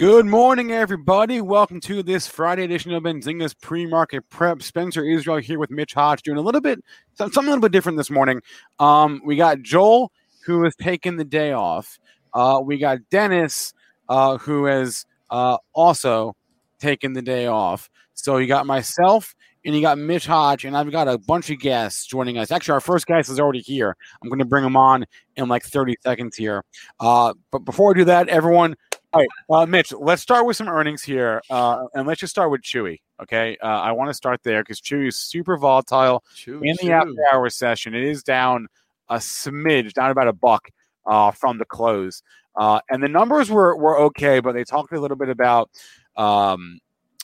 Good morning, everybody. Welcome to this Friday edition of Benzinga's pre-market prep. Spencer Israel here with Mitch Hodge, doing a little bit something a little bit different this morning. Um, we got Joel, who has taken the day off. Uh, we got Dennis, uh, who has uh, also taken the day off. So you got myself and you got Mitch Hodge, and I've got a bunch of guests joining us. Actually, our first guest is already here. I'm going to bring him on in like 30 seconds here. Uh, but before I do that, everyone, all right, uh, Mitch, let's start with some earnings here, uh, and let's just start with Chewy. Okay, uh, I want to start there because Chewy is super volatile in the after hour session. It is down a smidge, down about a buck uh, from the close, uh, and the numbers were were okay, but they talked a little bit about. Um,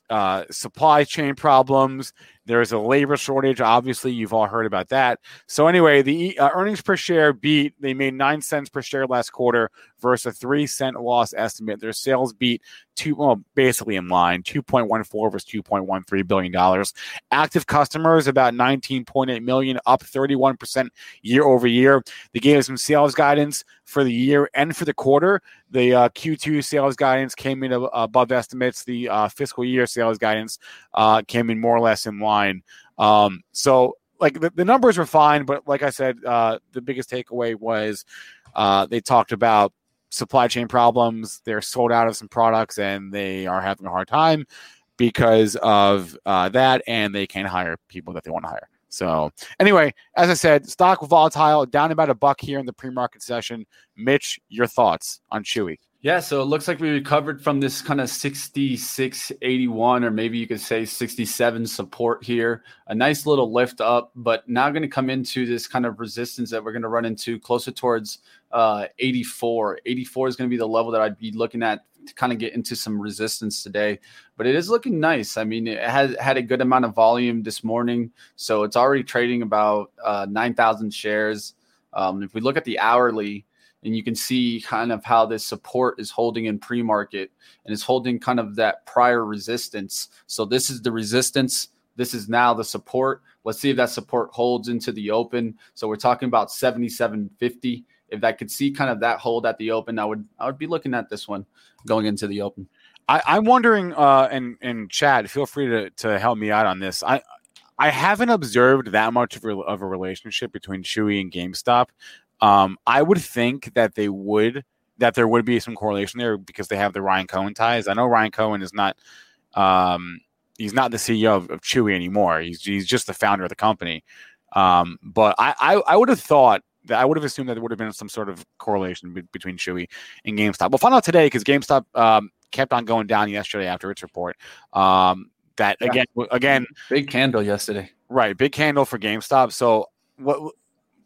uh, supply chain problems. There's a labor shortage. Obviously, you've all heard about that. So anyway, the uh, earnings per share beat. They made nine cents per share last quarter versus a three cent loss estimate. Their sales beat two, well, basically in line, two point one four versus two point one three billion dollars. Active customers about nineteen point eight million, up thirty one percent year over year. They gave some sales guidance for the year and for the quarter. The uh, Q2 sales guidance came in above estimates. The uh, fiscal year sales guidance uh, came in more or less in line. Um, so, like the, the numbers were fine, but like I said, uh, the biggest takeaway was uh, they talked about supply chain problems. They're sold out of some products and they are having a hard time because of uh, that, and they can't hire people that they want to hire. So, anyway, as I said, stock volatile, down about a buck here in the pre-market session. Mitch, your thoughts on Chewy? Yeah, so it looks like we recovered from this kind of 66, 81, or maybe you could say 67 support here. A nice little lift up, but now going to come into this kind of resistance that we're going to run into closer towards uh, 84. 84 is going to be the level that I'd be looking at to kind of get into some resistance today. But it is looking nice. I mean, it has had a good amount of volume this morning, so it's already trading about uh, 9,000 shares. Um, if we look at the hourly, and you can see kind of how this support is holding in pre-market and is holding kind of that prior resistance. So this is the resistance. This is now the support. Let's see if that support holds into the open. So we're talking about 7750. If I could see kind of that hold at the open, I would I would be looking at this one going into the open. I, I'm wondering, uh, and and Chad, feel free to to help me out on this. I I haven't observed that much of a, of a relationship between Chewy and GameStop. Um, I would think that they would that there would be some correlation there because they have the Ryan Cohen ties. I know Ryan Cohen is not um, he's not the CEO of, of Chewy anymore. He's he's just the founder of the company. Um, but I, I, I would have thought that I would have assumed that there would have been some sort of correlation be- between Chewy and GameStop. We'll find out today because GameStop um, kept on going down yesterday after its report. Um, that Yeah. again, again, Big candle yesterday. right, big candle for GameStop. So what?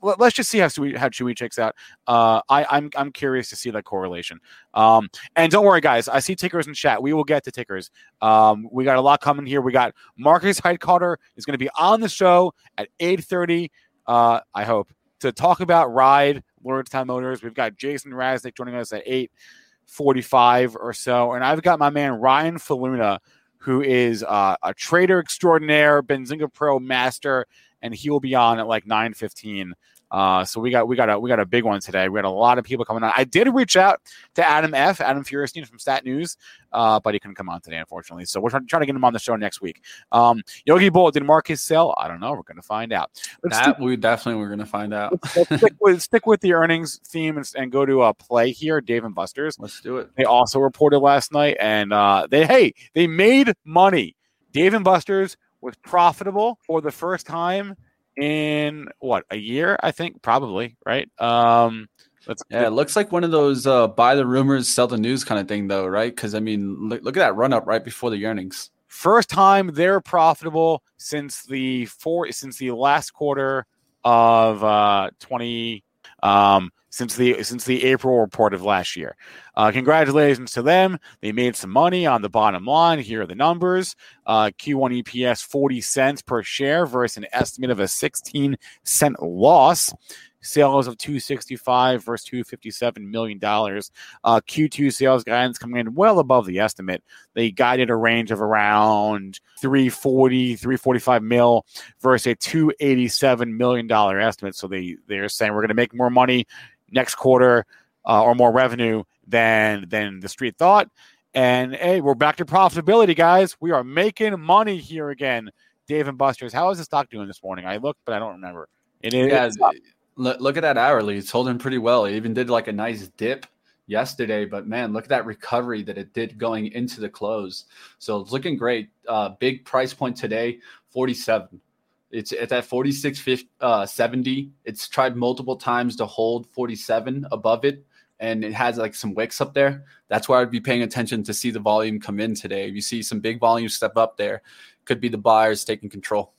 Let- Let's just see how Chewy, how Chewy checks out. Uh, I, I'm I'm curious to see that correlation. Um, and don't worry, guys. I see tickers in chat. We will get to tickers. Um, we got a lot coming here. We got Markus Heitkoetter is going to be on the show at 8:30. Uh, I hope to talk about Ride Lordstown Motors. We've got Jason Raznick joining us at 8:45 or so, and I've got my man Ryan Faloona, who is uh, a trader extraordinaire, Benzinga Pro master, and he will be on at like 9:15. Uh, so we got we got a we got a big one today. We got a lot of people coming on. I did reach out to Adam F. Adam Feuerstein from Stat News, uh, but he couldn't come on today, unfortunately. So we're trying, trying to get him on the show next week. Um, Yogi Bull did Markus sell? I don't know. We're going to find out. Let's That we definitely were going to find out. stick, let's stick with stick with the earnings theme and, and go to a play here. Dave and Buster's. Let's do it. They also reported last night, and uh, they hey they made money. Dave and Buster's was profitable for the first time in what a year, I think, probably right. Um, let's Yeah, it looks like one of those uh, buy the rumors, sell the news kind of thing, though, right? Because I mean, look, look at that run up right before the earnings. first time they're profitable since the four since the last quarter of uh 20 um since the since the April report of last year. Uh, congratulations to them. They made some money on the bottom line. Here are the numbers. Uh, Q1 EPS 40 cents per share versus an estimate of a 16 cent loss. Sales of 265 versus 257 million dollars. Uh, Q2 sales guidance coming in well above the estimate. They guided a range of around 340 345 mil versus a 287 million dollar estimate. So they they're saying we're going to make more money next quarter uh, or more revenue than than the street thought. And hey we're back to profitability guys. We are making money here again. Dave and busters how is the stock doing this morning? I looked but i don't remember. It is Yeah. Look, look at that hourly. It's holding pretty well. It even did like a nice dip yesterday, but man, look at that recovery that it did going into the close. So it's looking great. Uh, big price point today, 47. It's at that 46 uh, 70. It's tried multiple times to hold 47 above it, and it has like some wicks up there. That's where I'd be paying attention to see the volume come in today. If you see some big volume step up there, could be the buyers taking control.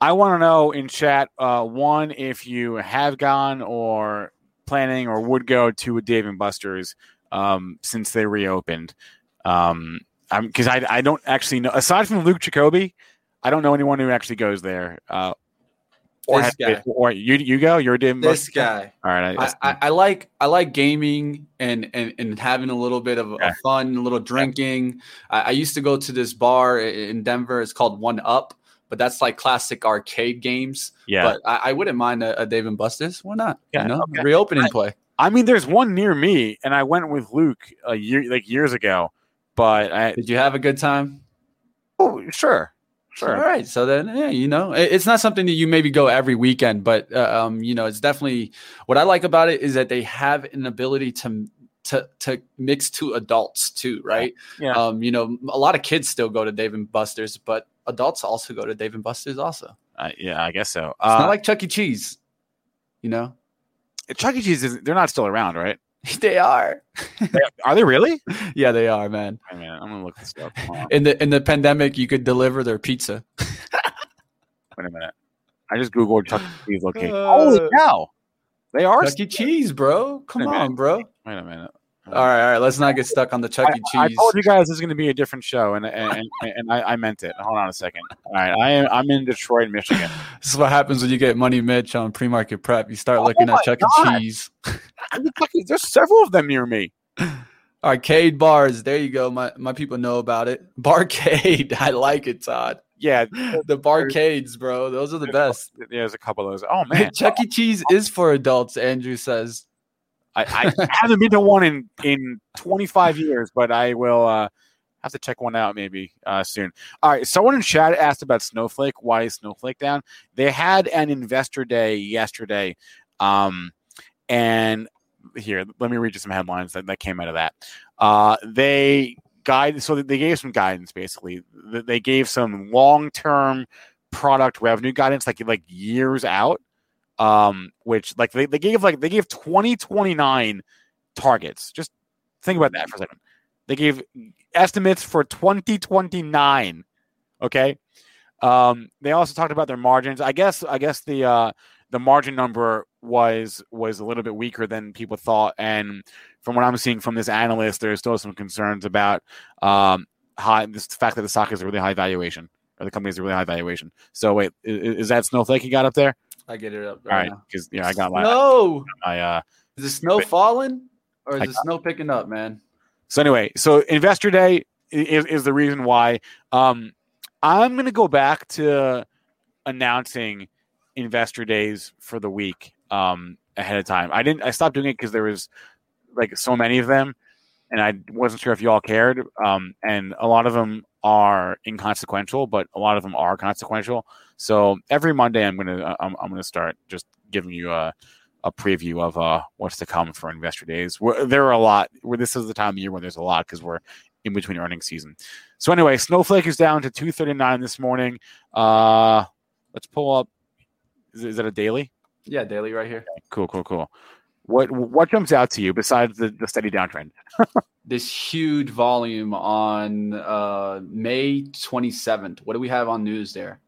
I want to know in chat uh, one if you have gone or planning or would go to a Dave and Buster's um, since they reopened. Um, because I I don't actually know aside from Luke Jacoby, I don't know anyone who actually goes there. Uh, or This has- guy. or you you go you're a Dave and This Buster's guy. All right, I, I, I like I like gaming and and, and having a little bit of, Yeah. fun, a little drinking. I, I used to go to this bar in Denver. It's called One Up, but that's like classic arcade games. yeah. But I, I wouldn't mind a, a Dave and Buster's. Why not? Yeah, you know, okay. reopening I- play. I mean, there's one near me, and I went with Luke a year like years ago. But I, Did you have a good time? oh, sure, sure. All right. So then, yeah, you know, it's not something that you maybe go every weekend, but uh, um, you know, it's definitely what I like about it is that they have an ability to to to mix to adults too, right? Yeah. Um, you know, a lot of kids still go to Dave and Buster's, but adults also go to Dave and Buster's also. Uh, yeah, I guess so. It's Uh, not like Chuck E. Cheese, you know. Chuck E. Cheese is they're not still around, right? they are. Are they really? Yeah, they are, man. I mean, I'm gonna look this up. In the in the pandemic, you could deliver their pizza. Wait a minute. I just googled Chuck E. Cheese location. Uh, Holy cow! They are. Chuck E. Cheese, bro. Come a minute. on, bro. Wait a minute. All right, all right. Let's not get stuck on the Chuck E. I, I Cheese. I told you guys this is going to be a different show, and and, and, and I, I meant it. Hold on a second. All right, I am I'm in Detroit, Michigan. This is what happens when you get Money Mitch on pre-market prep. You start Oh looking at Chuck God. E. Cheese, I mean, fuck, There's several of them near me. arcade bars. There you go. My my people know about it. Barcade. I like it, Todd. Yeah, The barcades, bro. Those are the best. there's a couple of those. Oh man, Chuck E. Cheese is for adults. Andrew says. I, I haven't been to one in in 25 years, but I will uh, have to check one out maybe uh, soon. All right, someone in chat asked about Snowflake. Why is Snowflake down? They had an investor day yesterday, um, and here. Let me read you some headlines that, that came out of that. Uh, they guide so they gave some guidance basically. They gave some long term product revenue guidance, like like years out. Um, which like they, they gave like they gave 2029 targets. Just think about that for a second. They gave estimates for 2029. Okay. Um, they also talked about their margins. I guess I guess the uh, the margin number was was a little bit weaker than people thought, and from what I'm seeing from this analyst, there's still some concerns about um, high this fact that the stock is a really high valuation or the company is a really high valuation. So wait, is, is that snowflake you got up there? I get it up. All right, because yeah, I got my no. my uh. Is the snow falling or is I the snow picking up, man? So anyway, so Investor Day is, is the reason why. Um, I'm going to go back to announcing Investor Days for the week um, ahead of time. I didn't. I stopped doing it because there was like so many of them, and I wasn't sure if you all cared. Um, and a lot of them are inconsequential, but a lot of them are consequential. So every Monday, I'm gonna I'm, I'm gonna start just giving you a a preview of uh, what's to come for investor days. Where there are a lot. Where this is the time of year where there's a lot because we're in between earnings season. So anyway, Snowflake is down to 239 this morning. Uh, let's pull up. Is, is that a daily? Yeah, daily right here. Cool, cool, cool. What what jumps out to you besides the, the steady downtrend? This huge volume on uh, May 27th. What do we have on news there?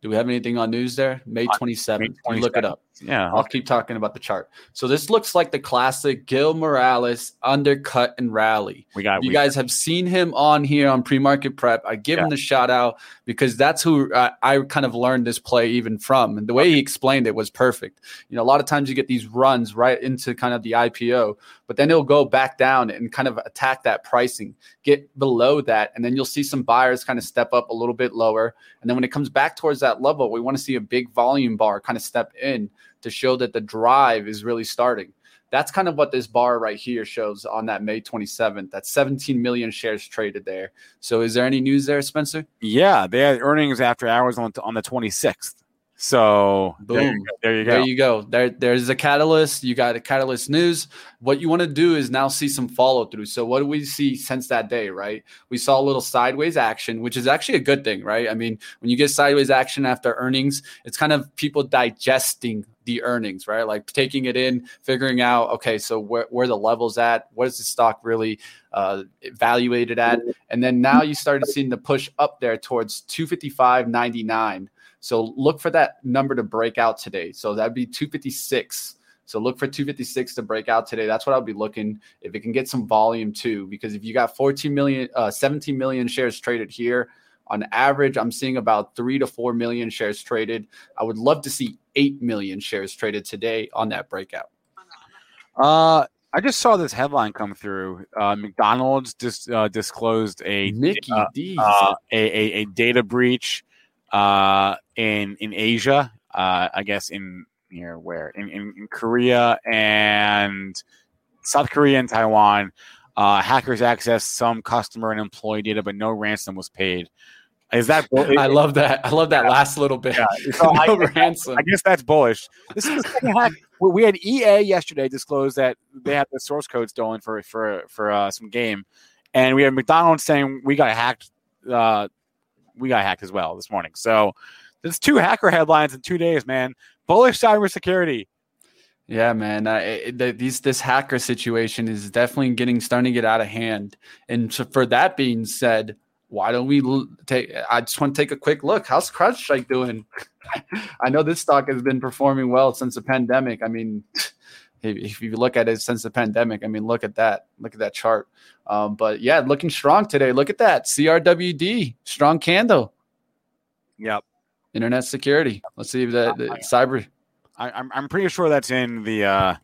Do we have anything on news there? May 27th. You look it up. Yeah, I'll keep talking about the chart. So this looks like the classic Gil Morales undercut and rally. we got. you we, guys have seen him on here on pre-market prep. I give him the shout out because that's who uh, I kind of learned this play even from, and the way he explained it was perfect. You know, a lot of times you get these runs right into kind of the IPO, but then it'll go back down and kind of attack that pricing, get below that, and then you'll see some buyers kind of step up a little bit lower, and then when it comes back towards that level, we want to see a big volume bar kind of step in to show that the drive is really starting. That's kind of what this bar right here shows on that May 27th. That's 17 million shares traded there. So is there any news there, Spencer? yeah, they had earnings after hours on on the 26th. So there you Boom. go. There you go. There you go. There, there's a catalyst. You got a catalyst news. What you want to do is now see some follow through. So what do we see since that day, right? We saw a little sideways action, which is actually a good thing, right? I mean, when you get sideways action after earnings, it's kind of people digesting the earnings, right? Like taking it in, figuring out, okay, so where, where the levels at, what is the stock really uh, evaluated at, and then now you started seeing the push up there towards 255.99. So look for that number to break out today. So that'd be 256. So look for 256 to break out today. That's what I'll be looking if it can get some volume too. Because if you got 14 million, uh, 17 million shares traded here, on average, I'm seeing about three to four million shares traded. I would love to see eight million shares traded today on that breakout. Uh, I just saw this headline come through. Uh, McDonald's dis, uh, disclosed a Mickey uh, D's. uh, a, a, a data breach uh, in in Asia. Uh, I guess in here where in, in, in Korea and South Korea and Taiwan. Uh, hackers accessed some customer and employee data, but no ransom was paid. Is that? bull- I love that. I love that last little bit. Yeah, so I- ransom. I guess that's bullish. This is we had EA yesterday disclose that they had the source code stolen for for for uh, some game, and we had McDonald's saying we got hacked. Uh, we got hacked as well this morning. So there's two hacker headlines in two days, man. Bullish cybersecurity. Yeah, man. Uh, it, the, these this hacker situation is definitely getting starting to get out of hand. And so for that being said, why don't we take? I just want to take a quick look. How's CrowdStrike doing? I know this stock has been performing well since the pandemic. I mean, if, you look at it since the pandemic, I mean, look at that. Look at that chart. Um, but yeah, looking strong today. Look at that CRWD, strong candle. Yep. Internet security. Let's see if the, the cyber. I, I'm I'm pretty sure that's in the uh,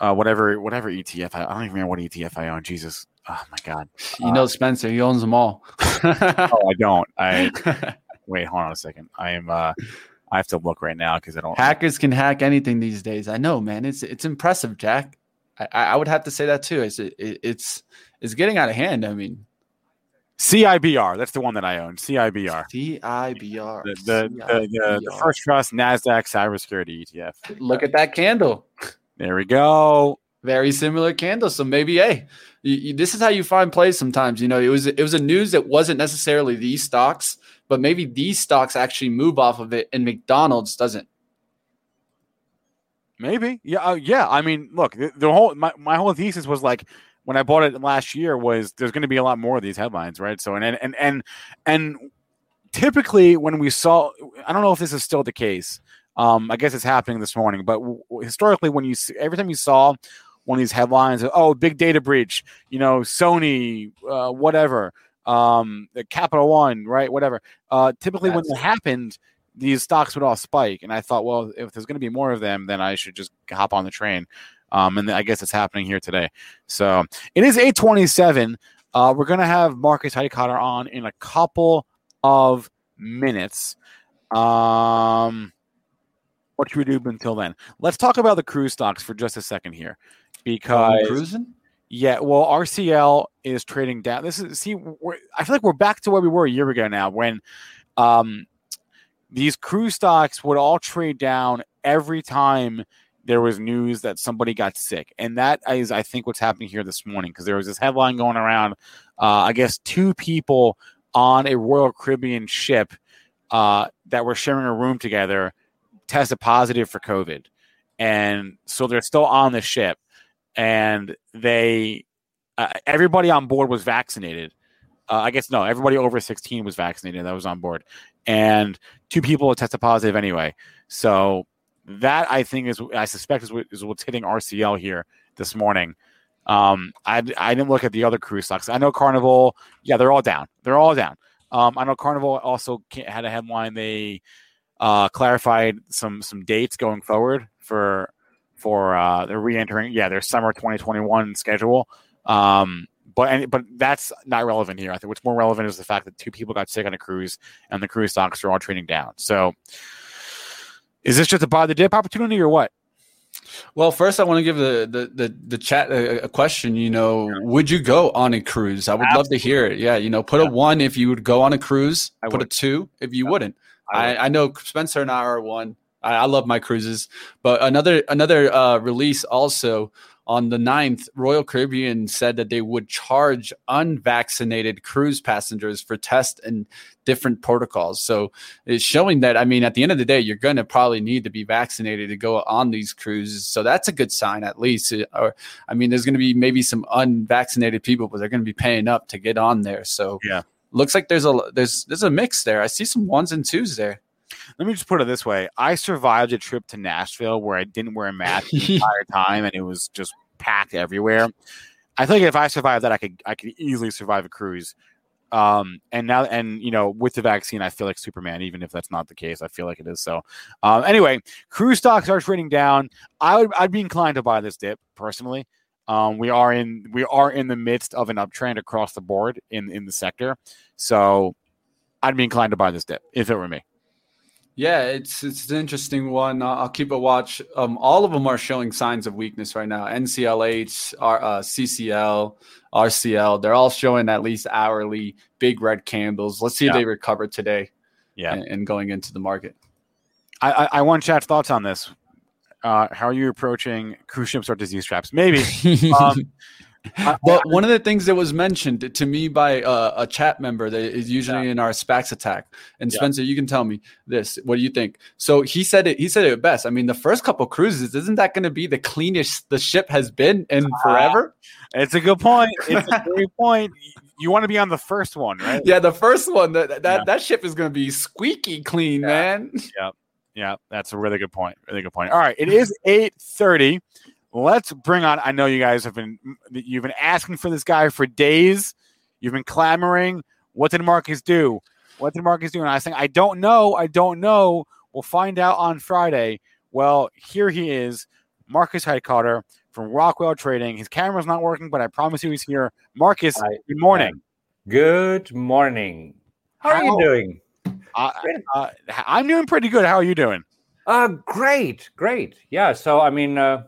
uh, whatever whatever ETF. I, I don't even know what ETF I own. Jesus. Oh my god. You know Spencer. He owns them all. Oh, I don't. I wait. Hold on a second. I am. uh I have to look right now because I don't. Hackers can hack anything these days. I know, man. It's it's impressive, Jack. I, I would have to say that too. It's it, it's it's getting out of hand. I mean, CIBR. That's the one that I own. CIBR. CIBR. The the, the, the, the first trust Nasdaq cybersecurity ETF. Look at that candle. There we go. Very similar candle. So maybe, hey, you, you, this is how you find plays sometimes. You know, it was it was a news that wasn't necessarily these stocks, but maybe these stocks actually move off of it, and McDonald's doesn't. Maybe, yeah, uh, yeah. I mean, look, the, the whole my, my whole thesis was like when I bought it last year was there's going to be a lot more of these headlines, right? So and and and and typically when we saw, I don't know if this is still the case. Um, I guess it's happening this morning, but w- historically, when you see, every time you saw one of these headlines, oh, big data breach, you know, Sony, uh, whatever, um, the Capital One, right, whatever. Uh, typically, That's- when that happened, these stocks would all spike, and I thought, well, if there's going to be more of them, then I should just hop on the train. Um, and I guess it's happening here today. So it is 827. Uh, we're going to have Markus Heitkoetter on in a couple of minutes. Um, what should we do until then? Let's talk about the cruise stocks for just a second here, because cruising. Yeah, well, RCL is trading down. This is see, I feel like we're back to where we were a year ago now, when um, these cruise stocks would all trade down every time there was news that somebody got sick. And that is, I think, what's happening here this morning because there was this headline going around. Uh, I guess two people on a Royal Caribbean ship uh, that were sharing a room together tested positive for COVID. And so they're still on the ship. And they, uh, everybody on board was vaccinated. Uh, I guess no, everybody over 16 was vaccinated that was on board. And two people tested positive anyway. So that I think is I suspect is, what, is what's hitting RCL here this morning. Um, I I didn't look at the other cruise stocks. I know Carnival, yeah, they're all down. They're all down. Um, I know Carnival also had a headline. They uh, clarified some some dates going forward for for uh, they're re-entering. Yeah, their summer 2021 schedule. Um, but but that's not relevant here. I think what's more relevant is the fact that two people got sick on a cruise and the cruise stocks are all trading down. So is this just a buy the dip opportunity or what? Well, first, I want to give the the the, the chat a, a, question. You know, would you go on a cruise? I would Absolutely. love to hear it. Yeah, you know, put yeah. a one if you would go on a cruise. I put would. a two if you yeah. wouldn't. I, would. I, I, know Spencer and I are one. I, I love my cruises, but another another uh, release also on the 9th, Royal Caribbean said that they would charge unvaccinated cruise passengers for tests and different protocols. So it's showing that, I mean, at the end of the day, you're going to probably need to be vaccinated to go on these cruises. So that's a good sign, at least. Or, I mean, there's going to be maybe some unvaccinated people, but they're going to be paying up to get on there. So yeah, looks like there's a there's there's a mix there. I see some ones and twos there. Let me just put it this way: I survived a trip to Nashville where I didn't wear a mask the entire time, and it was just packed everywhere. I think if I survived that, I could I could easily survive a cruise. Um, and now, and you know, with the vaccine, I feel like Superman. Even if that's not the case, I feel like it is. So, um, anyway, cruise stocks are trading down. I would I'd be inclined to buy this dip personally. Um, we are in we are in the midst of an uptrend across the board in in the sector, so I'd be inclined to buy this dip if it were me. Yeah, it's it's an interesting one. I'll keep a watch. Um, all of them are showing signs of weakness right now. NCLH, R, uh, CCL, RCL, they're all showing at least hourly big red candles. Let's see yeah. if they recover today. Yeah, and, and going into the market. I, I, I want chat's thoughts on this. Uh, how are you approaching cruise ships or disease traps? Maybe. um, but one of the things that was mentioned to me by uh, a chat member that is usually yeah. in our SPACs attack, and Spencer, you can tell me this. What do you think? So he said it. He said it best. I mean, the first couple cruises isn't that going to be the cleanest the ship has been in uh, forever? It's a good point. It's a great point. You want to be on the first one, right? Yeah, the first one. That that, yeah. that ship is going to be squeaky clean, yeah. man. Yeah, yeah, that's a really good point. Really good point. All right, it is eight thirty let's bring on. I know you guys have been you've been asking for this guy for days. You've been clamoring. What did Markus do? What did Markus do? And I was saying, I don't know. I don't know. We'll find out on Friday. Well, here he is, Markus Heitkoetter from Rockwell Trading. His camera's not working, but I promise you he's here. Markus, Hi. good morning. Good morning. How, How are you doing? Uh, uh, I'm doing pretty good. How are you doing? Uh, great, great. Yeah. So, I mean, uh,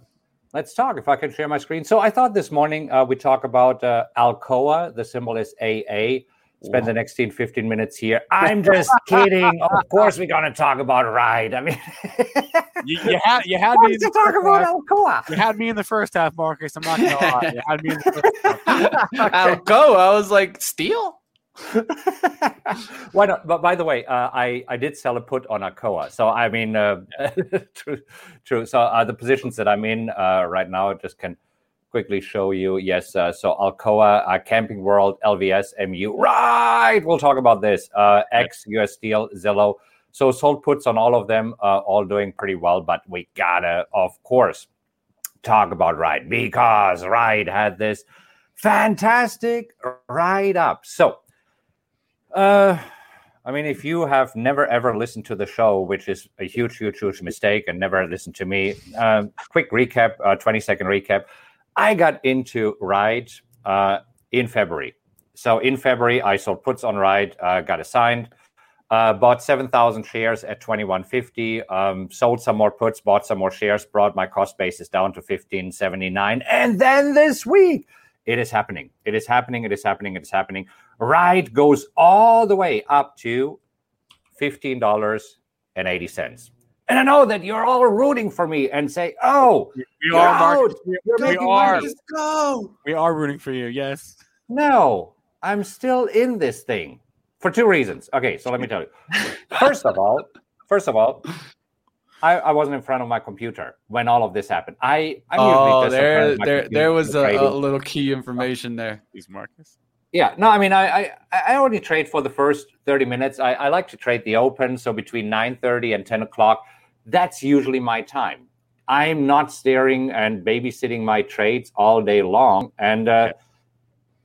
let's talk. If I can share my screen. So I thought this morning uh, we talk about uh, Alcoa. The symbol is AA. spend the next 10, 15 minutes here. I'm just kidding. Of course, we're going to talk about Ride. I mean, You, you had you had why me in did the talk first about half. Alcoa? You had me in the first half, Markus. I'm not gonna lie. You had me in the first half. Alcoa. I was like, steel? Why not? But by the way, uh, I I did sell a put on Alcoa, so I mean, uh, true, true. So uh, the positions that I'm in uh, right now, I just can quickly show you. Yes, uh, so Alcoa, uh, Camping World, LVS, MU. Right, we'll talk about this. Uh, X, US Steel, Zillow. So sold puts on all of them, uh, all doing pretty well. But we gotta, of course, talk about Ride because Ride had this fantastic ride up. So. Uh, I mean, if you have never ever listened to the show, which is a huge, huge, huge mistake, and never listened to me, um, quick recap, uh, 20 second recap. I got into Ride uh, in February. So in February, I sold puts on Ride, uh, got assigned, uh, bought 7,000 shares at 2150, um, sold some more puts, bought some more shares, brought my cost basis down to 1579. And then this week, it is happening. It is happening. It is happening. It is happening. Ride goes all the way up to $15.80. And I know that you're all rooting for me and say, oh, We you're out. Markus. We, we making are. money. go. We are rooting for you. Yes. No, I'm still in this thing for two reasons. Okay, so let me tell you. First of all, first of all, I, I wasn't in front of my computer when all of this happened. I I'm Oh, usually just in front there, there, there was a, a little key information there. Please, Markus. Yeah, no, I mean, I, I I only trade for the first thirty minutes. I, I like to trade the open, so between nine thirty and ten o'clock, that's usually my time. I'm not staring and babysitting my trades all day long, and uh,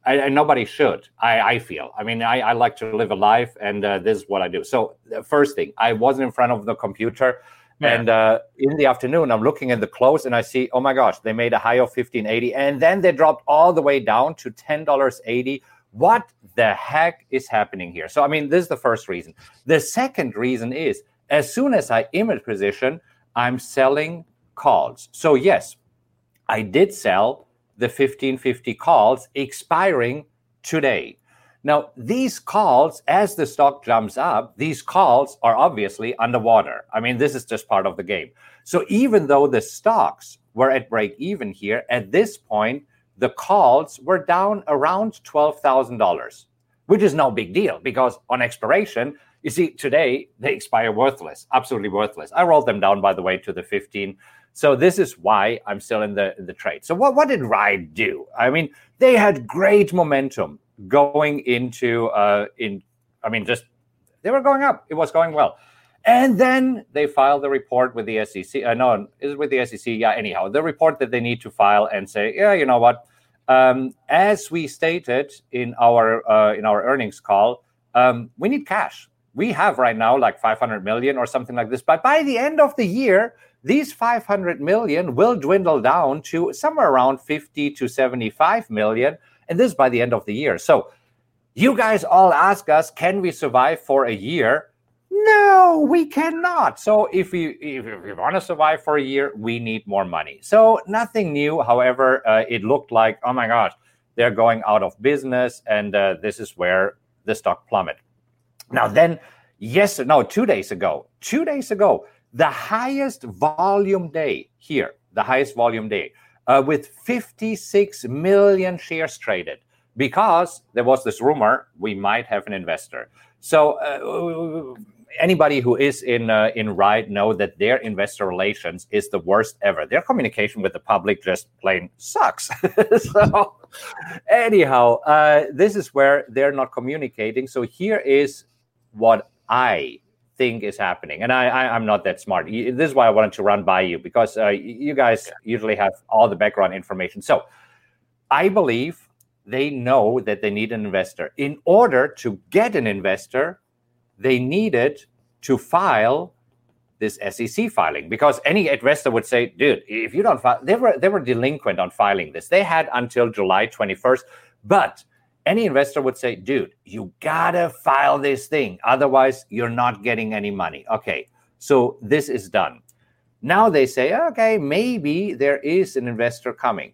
I, and nobody should. I, I feel. I mean, I, I like to live a life, and uh, this is what I do. So, the first thing, I wasn't in front of the computer. Yeah. And uh, in the afternoon, I'm looking at the close and I see, oh my gosh, they made a high of 1580 and then they dropped all the way down to $10.80. What the heck is happening here? So, I mean, this is the first reason. The second reason is as soon as I image position, I'm selling calls. So, yes, I did sell the 1550 calls expiring today. Now, these calls, as the stock jumps up, these calls are obviously underwater. I mean, this is just part of the game. So, even though the stocks were at break even here, at this point, the calls were down around $12,000, which is no big deal because on expiration, you see, today they expire worthless, absolutely worthless. I rolled them down, by the way, to the 15. So this is why I'm still in the in the trade. So what, what did Ride do? I mean, they had great momentum going into uh in I mean just they were going up. It was going well. And then they filed the report with the SEC. Uh, no, is it with the SEC? Yeah, anyhow, the report that they need to file and say, yeah, you know what? Um, as we stated in our uh, in our earnings call, um, we need cash. We have right now like 500 million or something like this. But by the end of the year, these 500 million will dwindle down to somewhere around 50 to 75 million. And this by the end of the year. So you guys all ask us, can we survive for a year? No, we cannot. So if we if we want to survive for a year, we need more money. So nothing new. However, uh, it looked like oh my gosh, they're going out of business, and uh, this is where the stock plummet. Now then, yes, no, two days ago, two days ago, the highest volume day here, the highest volume day, uh, with 56 million shares traded because there was this rumor we might have an investor. So uh, anybody who is in uh, in Ride know that their investor relations is the worst ever. Their communication with the public just plain sucks. so anyhow, uh, this is where they're not communicating. So here is what I think is happening, and I, I'm not that smart. This is why I wanted to run by you because uh, you guys usually have all the background information. So I believe they know that they need an investor. In order to get an investor, they needed to file this SEC filing because any investor would say, "Dude, if you don't file, they were they were delinquent on filing this. They had until July 21st, but." Any investor would say, dude, you gotta file this thing. Otherwise, you're not getting any money. Okay, so this is done. Now they say, okay, maybe there is an investor coming.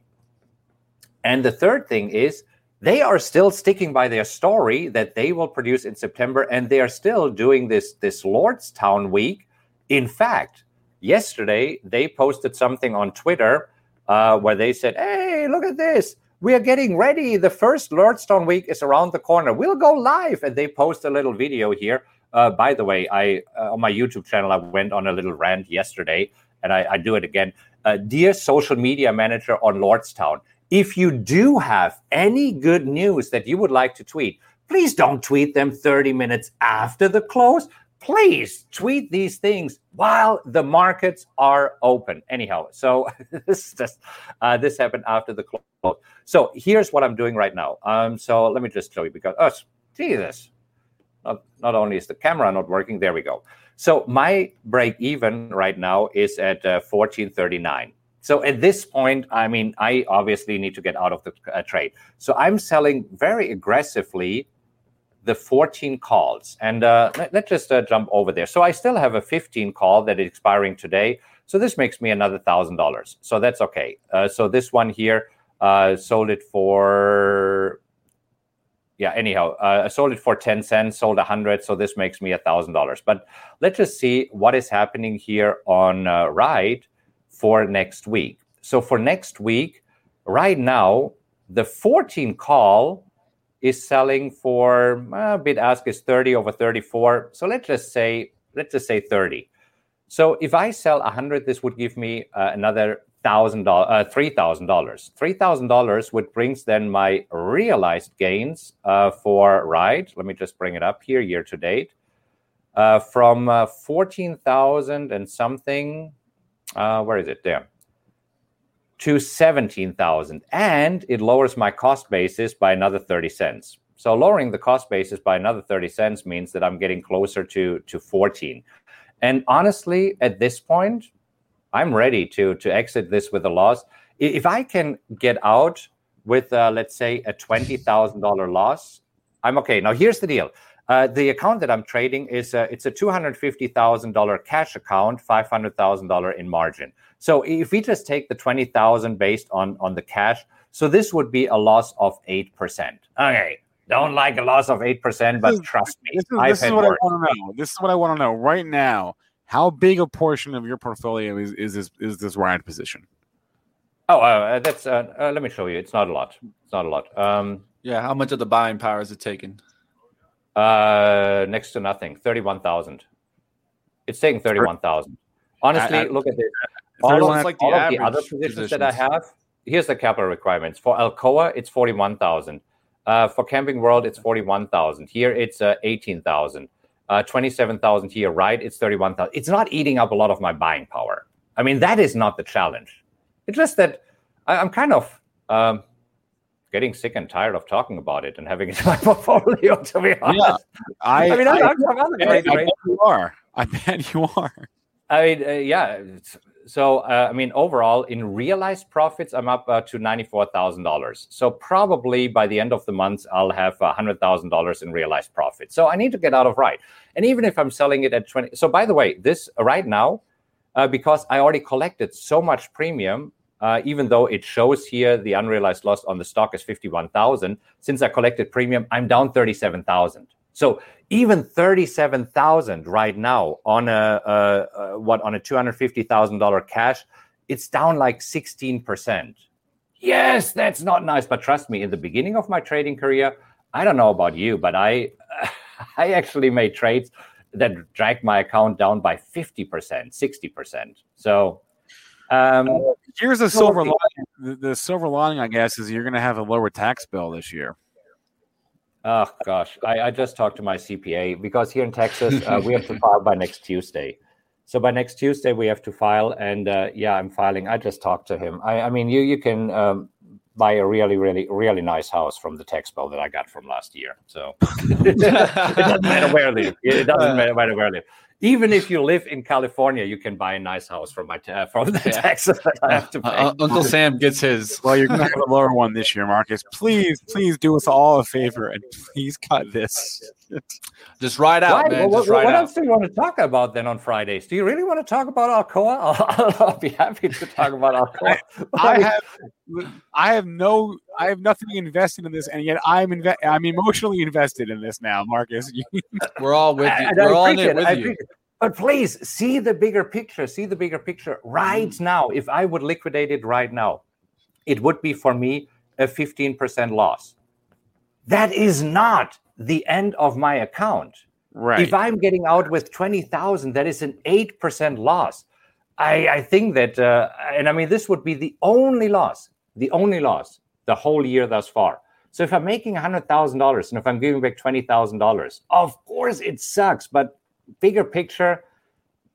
And the third thing is they are still sticking by their story that they will produce in September, and they are still doing this this Lordstown week. In fact, yesterday they posted something on Twitter uh, where they said, "Hey, look at this! We are getting ready. The first Lordstown week is around the corner. We'll go live." And they post a little video here. Uh, by the way, I uh, on my YouTube channel I went on a little rant yesterday, and I, I do it again. Uh, dear social media manager on Lordstown, if you do have any good news that you would like to tweet, please don't tweet them 30 minutes after the close. Please tweet these things while the markets are open. Anyhow, so this just uh, this happened after the close. So here's what I'm doing right now. Um, so let me just show you because oh Jesus, not, not only is the camera not working, there we go. So my break even right now is at uh, 1439. So at this point, I mean, I obviously need to get out of the uh, trade. So I'm selling very aggressively the 14 calls. And uh, let, us just uh, jump over there. So I still have a 15 call that is expiring today. So this makes me another $1,000. So that's okay. Uh, so this one here uh, sold it for yeah anyhow uh, i sold it for 10 cents sold 100 so this makes me a thousand dollars but let's just see what is happening here on uh, Ride for next week so for next week right now the 14 call is selling for uh, bid ask is 30 over 34 so let's just say let's just say 30 so if i sell 100 this would give me uh, another thousand dollars, uh, three thousand dollars, three thousand dollars, which brings then my realized gains uh, for Ride. Let me just bring it up here, year to date, uh, from uh, fourteen thousand and something. Uh, where is it? There. To seventeen thousand, and it lowers my cost basis by another thirty cents. So lowering the cost basis by another thirty cents means that I'm getting closer to to fourteen. And honestly, at this point, I'm ready to to exit this with a loss. If I can get out with uh, let's say a twenty thousand dollar loss, I'm okay. Now here's the deal. Uh, the account that I'm trading is uh, it's a two hundred fifty thousand dollar cash account, five hundred thousand dollar in margin. So if we just take the twenty thousand based on on the cash, so this would be a loss of eight percent. Okay, don't like a loss of eight percent, but trust me, this is, this is what I want to know. This is what I want to know right now. How big a portion of your portfolio is is this is this ride position? Oh, uh, that's. Uh, uh, let me show you. It's not a lot. It's not a lot. Um, yeah. How much of the buying power is it taking? Uh, next to nothing. Thirty-one thousand. It's taking thirty-one thousand. Honestly, I, I, look at this. All, of, like all of the other positions, positions, that I have. Here's the capital requirements for Alcoa. It's forty-one thousand. Uh, for Camping World, it's forty-one thousand. Here, it's uh, eighteen thousand uh, 27,000 here, right? It's 31,000. It's not eating up a lot of my buying power. I mean, that is not the challenge. It's just that I, am kind of um, getting sick and tired of talking about it and having it in my portfolio, to be honest. Yeah, I, I mean, I, am I, I, bet you are. I bet you are. I mean, uh, yeah. So, uh, I mean, overall, in realized profits, I'm up uh, to $94,000. So, probably by the end of the month, I'll have $100,000 in realized profit. So, I need to get out of Ride. And even if I'm selling it at 20, so by the way, this right now, uh, because I already collected so much premium, Uh, even though it shows here the unrealized loss on the stock is 51,000, since I collected premium, I'm down 37,000. So even 37,000 right now on a, a, a what on a $250,000 cash, it's down like 16%. Yes, that's not nice, but trust me, in the beginning of my trading career, I don't know about you, but I I actually made trades that dragged my account down by 50%, 60%. So um, here's the silver lining. The, the silver lining, I guess, is you're going to have a lower tax bill this year. Oh gosh, I, I, just talked to my CPA because here in Texas uh, we have to file by next Tuesday. So by next Tuesday we have to file, and uh, yeah, I'm filing. I just talked to him. I, I mean, you you can um, buy a really really really nice house from the tax bill that I got from last year. So it doesn't matter where I live. It doesn't matter where I live. Even if you live in California, you can buy a nice house from my ta- from the Yeah. taxes that I have to pay. Uh, Uncle Sam gets his. Well, you're gonna have a lower one this year, Markus. Please, please do us all a favor and please cut this. Just ride out, Right, man. well, Just what, ride what out. else do you want to talk about then on Fridays? Do you really want to talk about Alcoa? I'll, I'll be happy to talk about Alcoa. I have, I have no, I have nothing invested in this, and yet I'm inve- I'm emotionally invested in this now, Markus. We're all with you. And I We're all in it with I you. appreciate But please see the bigger picture. See the bigger picture right Mm. now. If I would liquidate it right now, it would be for me a 15% loss. That is not the end of my account. right? If I'm getting out with 20,000, that is an 8% loss. I, I think that, uh, and I mean, this would be the only loss, the only loss the whole year thus far. So if I'm making $100,000 and if I'm giving back $20,000, of course it sucks, but bigger picture,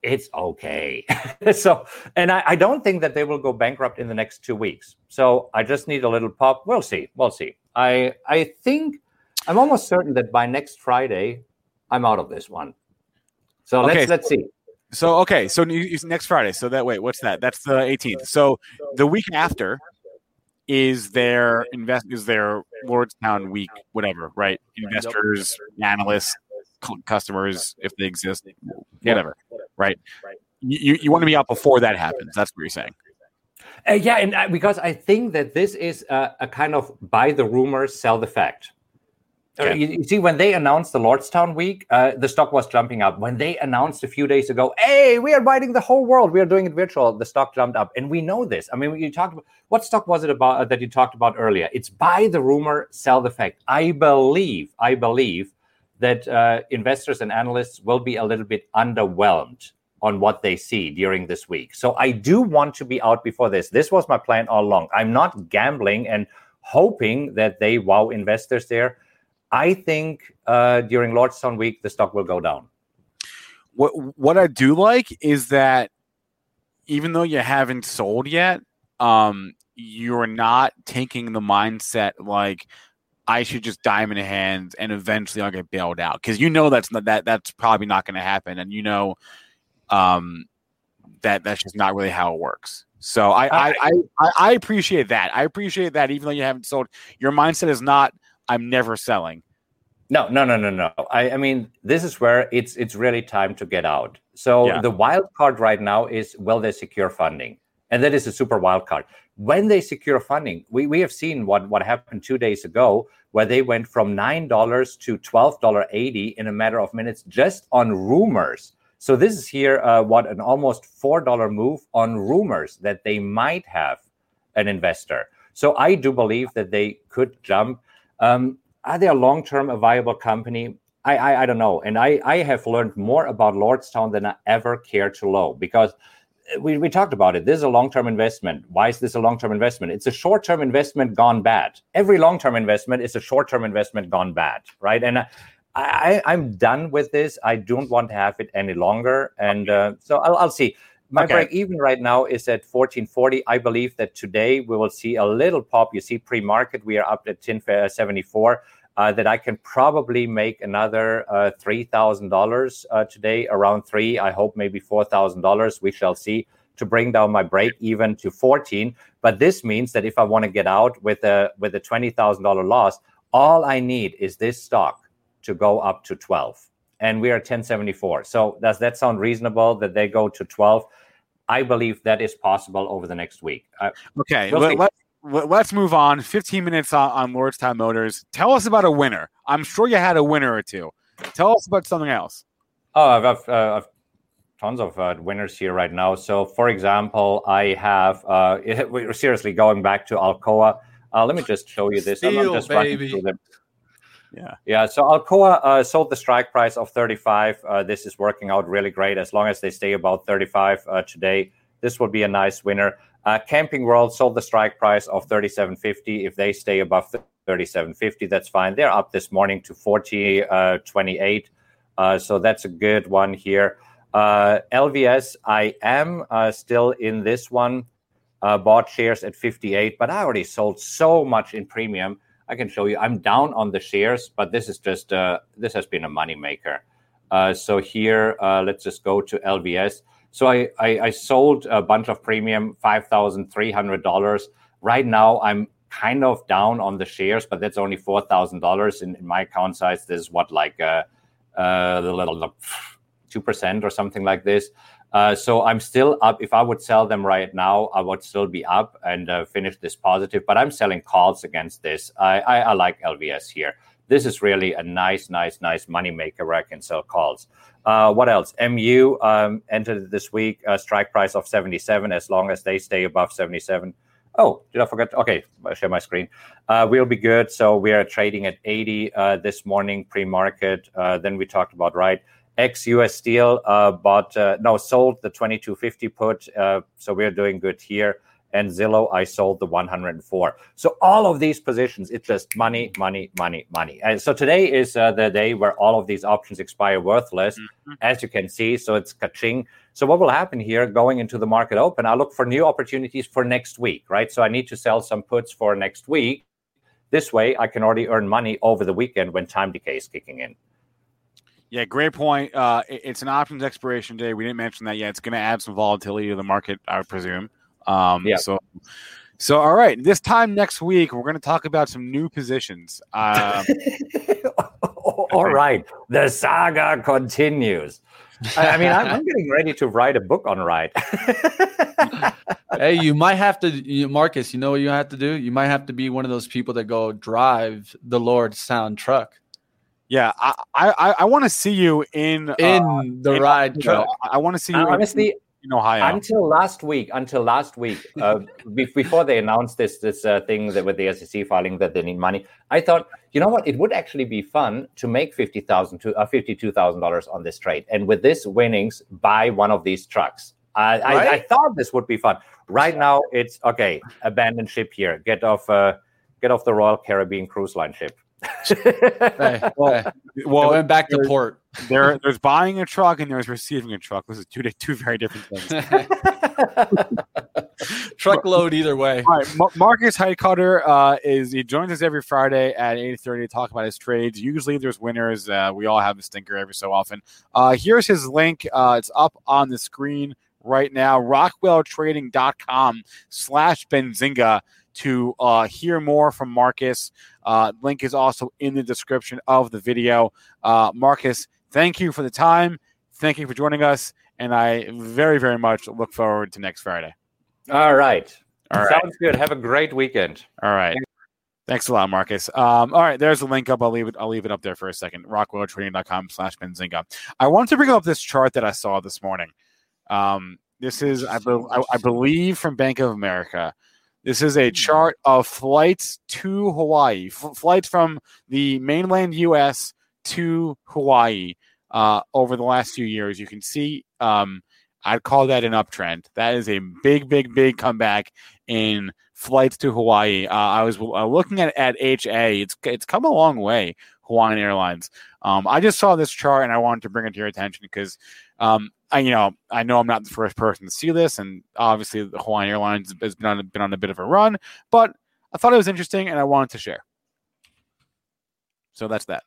it's okay. so, and I, I don't think that they will go bankrupt in the next two weeks. So I just need a little pop. We'll see. We'll see. I, I think I'm almost certain that by next Friday, I'm out of this one. So Okay, let's let's see. So okay, so you- you- next Friday. So that wait, what's that? That's the 18th. So the week after is their invest is their Lordstown week, whatever, right? Investors, analysts, cu- customers, if they exist, whatever, right? You you want to be out before that happens. That's what you're saying. Uh, yeah, and uh, because I think that this is a, a kind of buy the rumor, sell the fact. Uh, Okay. You, you see, when they announced the Lordstown week, uh, the stock was jumping up. When they announced a few days ago, "Hey, we are biting the whole world. We are doing it virtual," the stock jumped up, and we know this. I mean, you talked about what stock was it about uh, that you talked about earlier? It's buy the rumor, sell the fact. I believe, I believe that uh, investors and analysts will be a little bit underwhelmed on what they see during this week. So I do want to be out before this. This was my plan all along. I'm not gambling and hoping that they wow investors there. I think uh, during Lordstown week the stock will go down. What what I do like is that even though you haven't sold yet, um, you're not taking the mindset like I should just diamond hands and eventually I'll get bailed out because you know that's not that that's probably not going to happen, and you know, um, that that's just not really how it works. So I I, I I I appreciate that. I appreciate that even though you haven't sold, your mindset is not I'm never selling. No, no, no, no, no. I, I mean, this is where it's it's really time to get out. So Yeah. the wild card right now is will they secure funding, and that is a super wild card. When they secure funding, we, we have seen what what happened two days ago, where they went from nine dollars to twelve dollar eighty in a matter of minutes just on rumors. So this is here uh, what an almost four dollar move on rumors that they might have an investor. So I do believe that they could jump. Um, are they a long term a viable company? I, I I don't know, and I I have learned more about Lordstown than I ever care to know because we, we talked about it. This is a long term investment. Why is this a long term investment? It's a short term investment gone bad. Every long term investment is a short term investment gone bad, right? And I, I I'm done with this. I don't want to have it any longer, and uh, so I'll, I'll see. My Okay. break even right now is at 1440. I believe that today we will see a little pop. You see, pre market, we are up at 1074. Uh, that I can probably make another uh, $3,000 uh, today, around three. I hope maybe $4,000. We shall see to bring down my break even to 14. But this means that if I want to get out with a with a $20,000 loss, all I need is this stock to go up to 12. And we are 1074. So does that sound reasonable that they go to 12? I believe that is possible over the next week. Uh, Okay, We'll let, see. let, let, us move on. 15 minutes on, on Lordstown Motors. Tell us about a winner. I'm sure you had a winner or two. Tell us about something else. Oh, I've, I've, uh, I've tons of uh, winners here right now. So, for example, I have uh, we're seriously going back to Alcoa. Uh, let me just show you this. I'm- I'm Steel, just running baby. through them. Yeah. Yeah. So Alcoa uh, sold the strike price of 35. Uh, this is working out really great. As long as they stay about 35 uh, today, this will be a nice winner. Uh, Camping World sold the strike price of 37.50. If they stay above 37.50, that's fine. They're up this morning to 40, uh, 28. Uh, so that's a good one here. Uh, LVS, I am uh, still in this one. Uh, bought shares at 58, but I already sold so much in premium. I can show you. I'm down on the shares, but this is just this has been a moneymaker. So here, let's just go to LVS. So I, I, I sold a bunch of premium, five thousand three hundred dollars. Right now, I'm kind of down on the shares, but that's only four thousand dollars in, in my account size. This is what like uh, uh, the little two percent or something like this. Uh, so I'm still up. If I would sell them right now, I would still be up and uh, finish this positive. But I'm selling calls against this. I, I, I like LVS here. This is really a nice, nice, nice money maker where I can sell calls. Uh, what else? MU um, entered this week a strike price of 77. As long as they stay above 77. Oh, did I forget? Okay, I'll share my screen. Uh, we'll be good. So we are trading at 80 uh, this morning pre-market. Uh, then we talked about right ex US Steel uh, bought uh, no sold the 2250 put. So we're doing good here. And Zillow, I sold the 104. So all of these positions, it's just money, money, money, money. And so today is uh, the day where all of these options expire worthless, mm-hmm. as you can see. So it's kaching. So what will happen here going into the market open? I look for new opportunities for next week, right? So I need to sell some puts for next week. This way, I can already earn money over the weekend when time decay is kicking in. Yeah, great point. Uh, it's an options expiration day. We didn't mention that yet. It's going to add some volatility to the market, I would presume. Um, yeah. So, so all right. This time next week, we're going to talk about some new positions. Um, all right. The saga continues. I, mean, I'm, I'm, getting ready to write a book on right. hey, you might have to, you, Markus. You know what you have to do? You might have to be one of those people that go drive the Lordstown truck. Yeah, I I, I want to see you in in uh, the in, ride truck. I want to see you honestly. In, in Ohio until last week. Until last week, uh, before they announced this this uh, thing that with the SEC filing that they need money, I thought, you know what, it would actually be fun to make fifty thousand to uh, fifty two thousand dollars on this trade, and with this winnings, buy one of these trucks. I, right? I, I, thought this would be fun. Right now, it's okay. Abandon ship here. Get off. Uh, get off the Royal Caribbean cruise line ship hey, well, hey. well, going back to port. There, there's buying a truck and there's receiving a truck. This is two two very different things. Truckload either way. All right, Markus Heitkoetter uh, is he joins us every Friday at eight thirty to talk about his trades. Usually, there's winners. Uh, we all have a stinker every so often. Uh, here's his link. Uh, it's up on the screen right now. RockwellTrading.com slash Benzinga to uh, hear more from Markus. Uh, link is also in the description of the video. Uh, Markus, thank you for the time. Thank you for joining us. And I very, very much look forward to next Friday. All right. All right. Sounds good. Have a great weekend. All right. Thanks a lot, Markus. Um, all right, there's the link up. I'll leave it. I'll leave it up there for a second. RockwellTrading.com slash Benzinga. I want to bring up this chart that I saw this morning. Um, this is, I, be- I, believe, from Bank of America. This is a hmm. chart of flights to Hawaii, F- flights from the mainland U.S. to Hawaii uh, over the last few years. You can see, um, I'd call that an uptrend. That is a big, big, big comeback in flights to Hawaii. Uh, I was uh, looking at at HA. It's it's come a long way. Hawaiian Airlines. Um, I just saw this chart and I wanted to bring it to your attention because um, I, you know, I know I'm not the first person to see this, and obviously the Hawaiian Airlines has been on been on a bit of a run, but I thought it was interesting and I wanted to share. So that's that.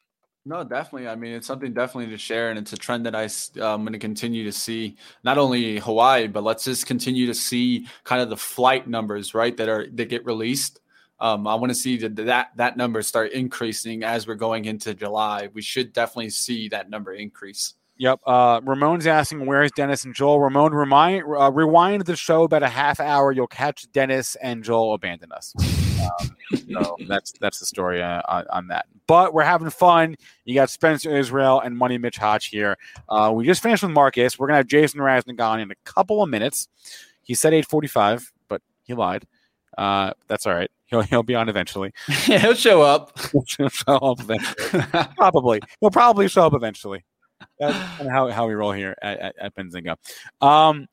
No, definitely. I mean, it's something definitely to share, and it's a trend that I, I'm going to continue to see. Not only Hawaii, but let's just continue to see kind of the flight numbers, right, that are that get released. Um, I want to see that that that number start increasing as we're going into July. We should definitely see that number increase. Yep. Uh, Ramon's asking, "Where's Dennis and Joel?" Ramon, remind, uh, rewind the show about a half hour. You'll catch Dennis and Joel abandon us. Um, so that's that's the story uh, on, on, that. But we're having fun. You got Spencer Israel and Money Mitch Hodge here. Uh, we just finished with Markus. We're gonna have Jason Raznick on in a couple of minutes. He said eight forty-five, but he lied. Uh, that's all right. He'll he'll be on eventually. yeah, he'll show up. he'll show up eventually. probably. He'll probably show up eventually. That's kind of how, how we roll here at, at, at Benzinga. Um,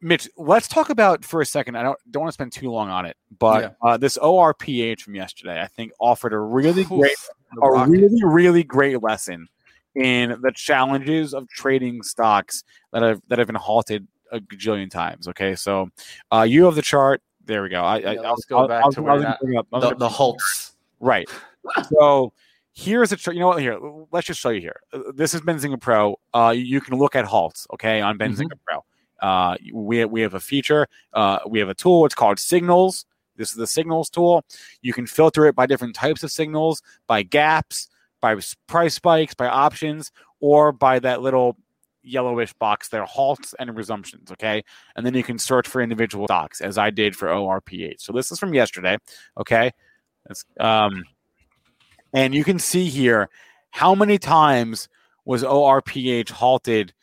Mitch, let's talk about for a second. I don't don't want to spend too long on it, but yeah. uh, this ORPH from yesterday, I think, offered a really great, a really really great lesson in the challenges of trading stocks that have that have been halted a gajillion times. Okay, so uh, you have the chart. There we go. I, yeah, I, let's go I'll, back I'll, to where that, the, the halts. Right. so here's a chart. You know what? Here, let's just show you here. Uh, This is Benzinga Pro. Uh, you can look at halts, okay, on Benzinga Pro. Uh, we we have a feature. Uh, we have a tool. It's called Signals. This is the Signals tool. You can filter it by different types of signals, by gaps, by price spikes, by options, or by that little yellowish box there, halts and resumptions. Okay, and then you can search for individual stocks, as I did for ORPH. So this is from yesterday. Okay, that's um, and you can see here how many times was ORPH halted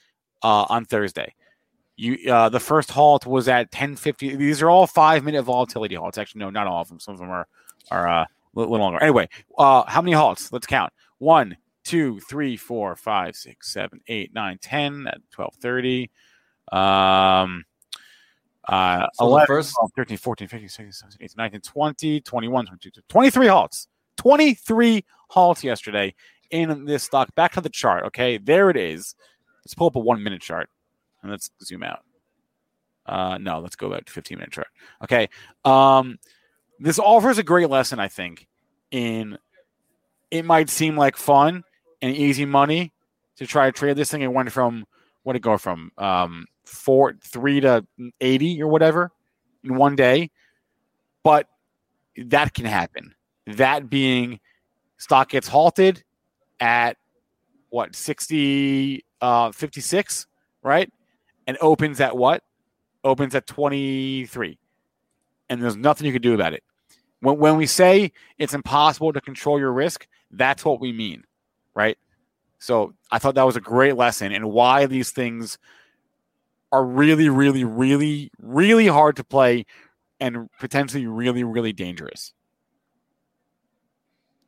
uh, on Thursday. You uh, the first halt was at 1050. These are all five minute volatility halts. Actually, no, not all of them. Some of them are are uh, a little, longer. Anyway, uh, how many halts? Let's count. One, two, three, four, five, six, seven, eight, nine, ten at 1230. Um uh So the 11, first- 12, 13, 14, 15, 16, 17, 18, 19, 20, 21, 22, 23 halts. 23 halts yesterday in this stock. Back to the chart. Okay, there it is. Let's pull up a one minute chart and let's zoom out. Uh, no, let's go back to 15 minute chart. Okay. Um, this offers a great lesson, I think, in it might seem like fun and easy money to try to trade this thing. It went from what did it go from um four three to 80 or whatever in one day. But that can happen. That being stock gets halted at what 60 uh 56 right? And opens at what? Opens at 23 and there's nothing you can do about it. When, when we say it's impossible to control your risk that's what we mean right? So i thought that was a great lesson and why these things are really really really really hard to play and potentially really really dangerous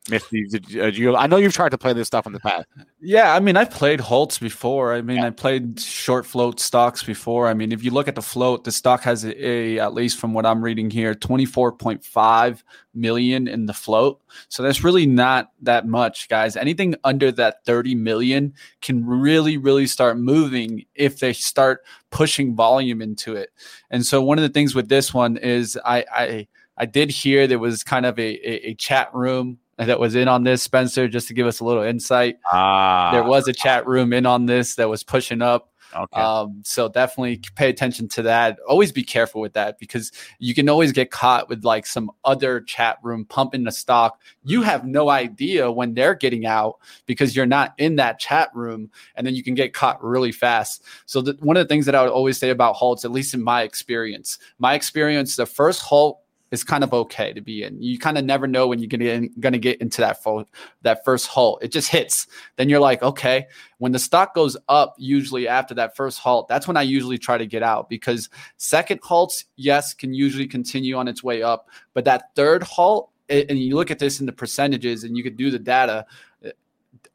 Misty, did you, uh, you, I know you've tried to play this stuff in the past. Yeah, I mean, I've played halts before. I mean, I played short float stocks before. I mean, if you look at the float, the stock has a, a at least from what I'm reading here, 24.5 million in the float. So that's really not that much, guys. Anything under that 30 million can really, really start moving if they start pushing volume into it. And so one of the things with this one is I I I did hear there was kind of a, a, a chat room that was in on this, Spencer, just to give us a little insight. Ah, there was a chat room in on this that was pushing up. Okay. Um, so definitely pay attention to that. Always be careful with that because you can always get caught with like some other chat room pumping the stock. You have no idea when they're getting out because you're not in that chat room, and then you can get caught really fast. So the, one of the things that I would always say about halts, at least in my experience, my experience, the first halt is kind of okay to be in. You kind of never know when you're gonna gonna get into that fo- that first halt. It just hits. Then you're like, okay. When the stock goes up, usually after that first halt, that's when I usually try to get out because second halts, yes, can usually continue on its way up, but that third halt, and you look at this in the percentages, and you could do the data.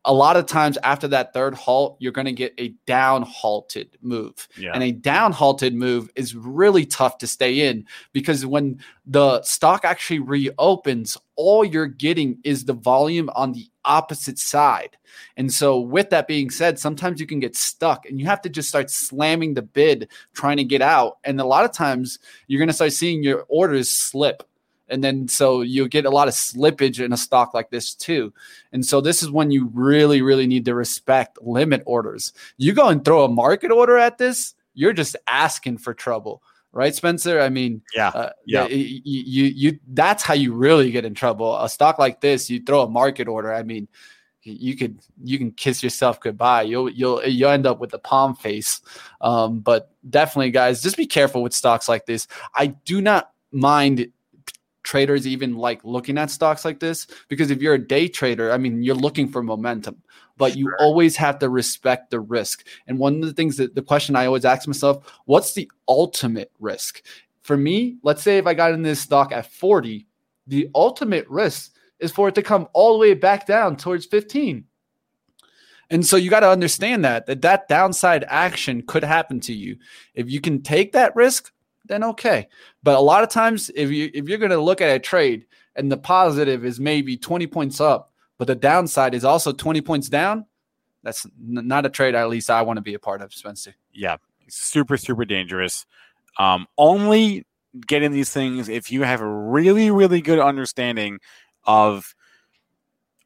A lot of times after that third halt, you're going to get a down halted move. Yeah. And a down halted move is really tough to stay in because when the stock actually reopens, all you're getting is the volume on the opposite side. And so, with that being said, sometimes you can get stuck and you have to just start slamming the bid trying to get out. And a lot of times you're going to start seeing your orders slip. And then, so you'll get a lot of slippage in a stock like this too. And so, this is when you really, really need to respect limit orders. You go and throw a market order at this, you're just asking for trouble right spencer i mean Yeah. uh, Yeah. you, you you that's how you really get in trouble a stock like this you throw a market order i mean you could you can kiss yourself goodbye you'll you'll you'll end up with a palm face um, but definitely guys just be careful with stocks like this i do not mind traders even like looking at stocks like this? Because if you're a day trader i mean you're looking for momentum but you always have to respect the risk. And one of the things that the question i always ask myself what's the ultimate risk? For me let's say if i got in this stock at 40 the ultimate risk is for it to come all the way back down towards 15 and so you got to understand that that that downside action could happen to you. If you can take that risk then okay but a lot of times if you if you're going to look at a trade and the positive is maybe 20 points up but the downside is also 20 points down that's n- not a trade at least i want to be a part of spencer yeah, super, super dangerous. Um, only get in these things if you have a really, really good understanding of,